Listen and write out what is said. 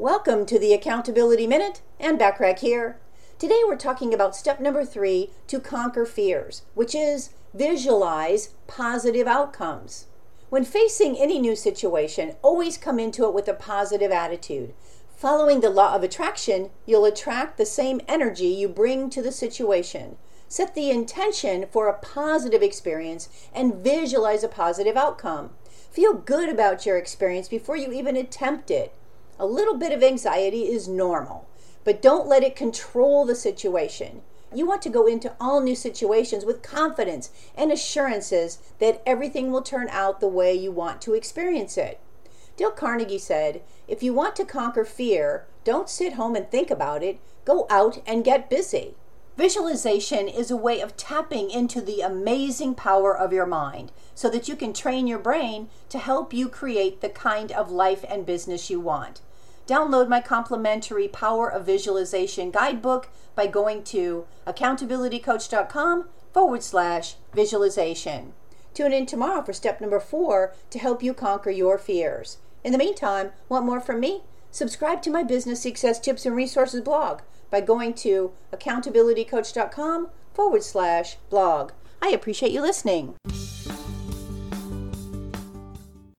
Welcome to the Accountability Minute Ann Bachrach here. Today we're talking about step number three to conquer fears, which is visualize positive outcomes. When facing any new situation, always come into it with a positive attitude. Following the law of attraction, you'll attract the same energy you bring to the situation. Set the intention for a positive experience and visualize a positive outcome. Feel good about your experience before you even attempt it. A little bit of anxiety is normal, but don't let it control the situation. You want to go into all new situations with confidence and assurances that everything will turn out the way you want to experience it. Dale Carnegie said, If you want to conquer fear, don't sit home and think about it, go out and get busy. Visualization is a way of tapping into the amazing power of your mind so that you can train your brain to help you create the kind of life and business you want. Download my complimentary Power of Visualization guidebook by going to accountabilitycoach.com forward slash visualization. Tune in tomorrow for step number four to help you conquer your fears. In the meantime, want more from me? Subscribe to my Business Success Tips and Resources blog by going to accountabilitycoach.com forward slash blog. I appreciate you listening.